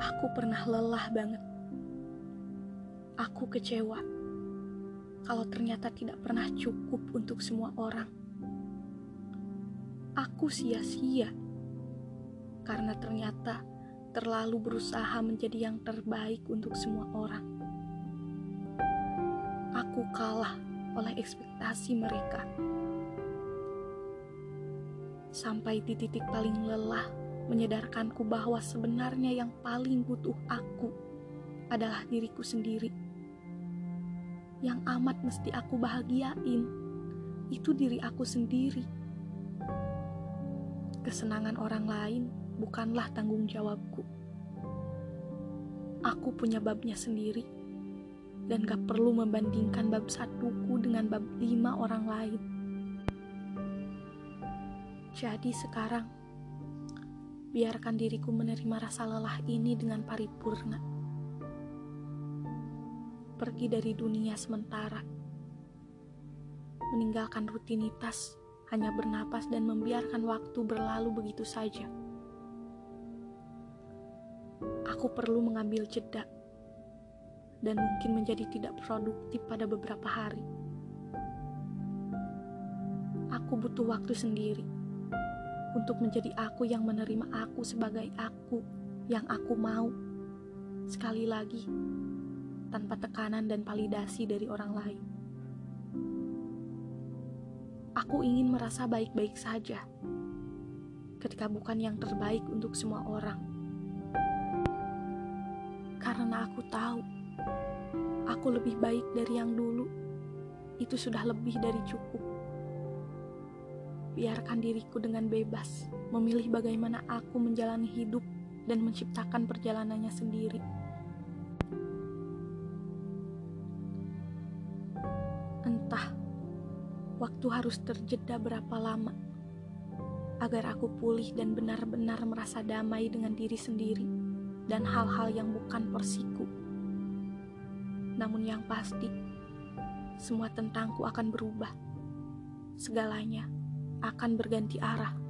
Aku pernah lelah banget. Aku kecewa kalau ternyata tidak pernah cukup untuk semua orang. Aku sia-sia karena ternyata terlalu berusaha menjadi yang terbaik untuk semua orang. Aku kalah oleh ekspektasi mereka. Sampai di titik paling lelah, menyadarkanku bahwa sebenarnya yang paling butuh aku adalah diriku sendiri. Yang amat mesti aku bahagiain itu diri aku sendiri. Kesenangan orang lain bukanlah tanggung jawabku. Aku punya babnya sendiri dan gak perlu membandingkan bab satuku dengan bab lima orang lain. Jadi sekarang, biarkan diriku menerima rasa lelah ini dengan paripurna. Pergi dari dunia sementara, meninggalkan rutinitas, hanya bernapas dan membiarkan waktu berlalu begitu saja. Aku perlu mengambil jeda dan mungkin menjadi tidak produktif pada beberapa hari. Aku butuh waktu sendiri untuk menjadi aku yang menerima aku sebagai aku yang aku mau. Sekali lagi, tanpa tekanan dan validasi dari orang lain. Aku ingin merasa baik-baik saja ketika bukan yang terbaik untuk semua orang. Karena aku tahu aku lebih baik dari yang dulu. Itu sudah lebih dari cukup biarkan diriku dengan bebas memilih bagaimana aku menjalani hidup dan menciptakan perjalanannya sendiri. Entah waktu harus terjeda berapa lama agar aku pulih dan benar-benar merasa damai dengan diri sendiri dan hal-hal yang bukan persiku. Namun yang pasti, semua tentangku akan berubah. Segalanya akan berganti arah.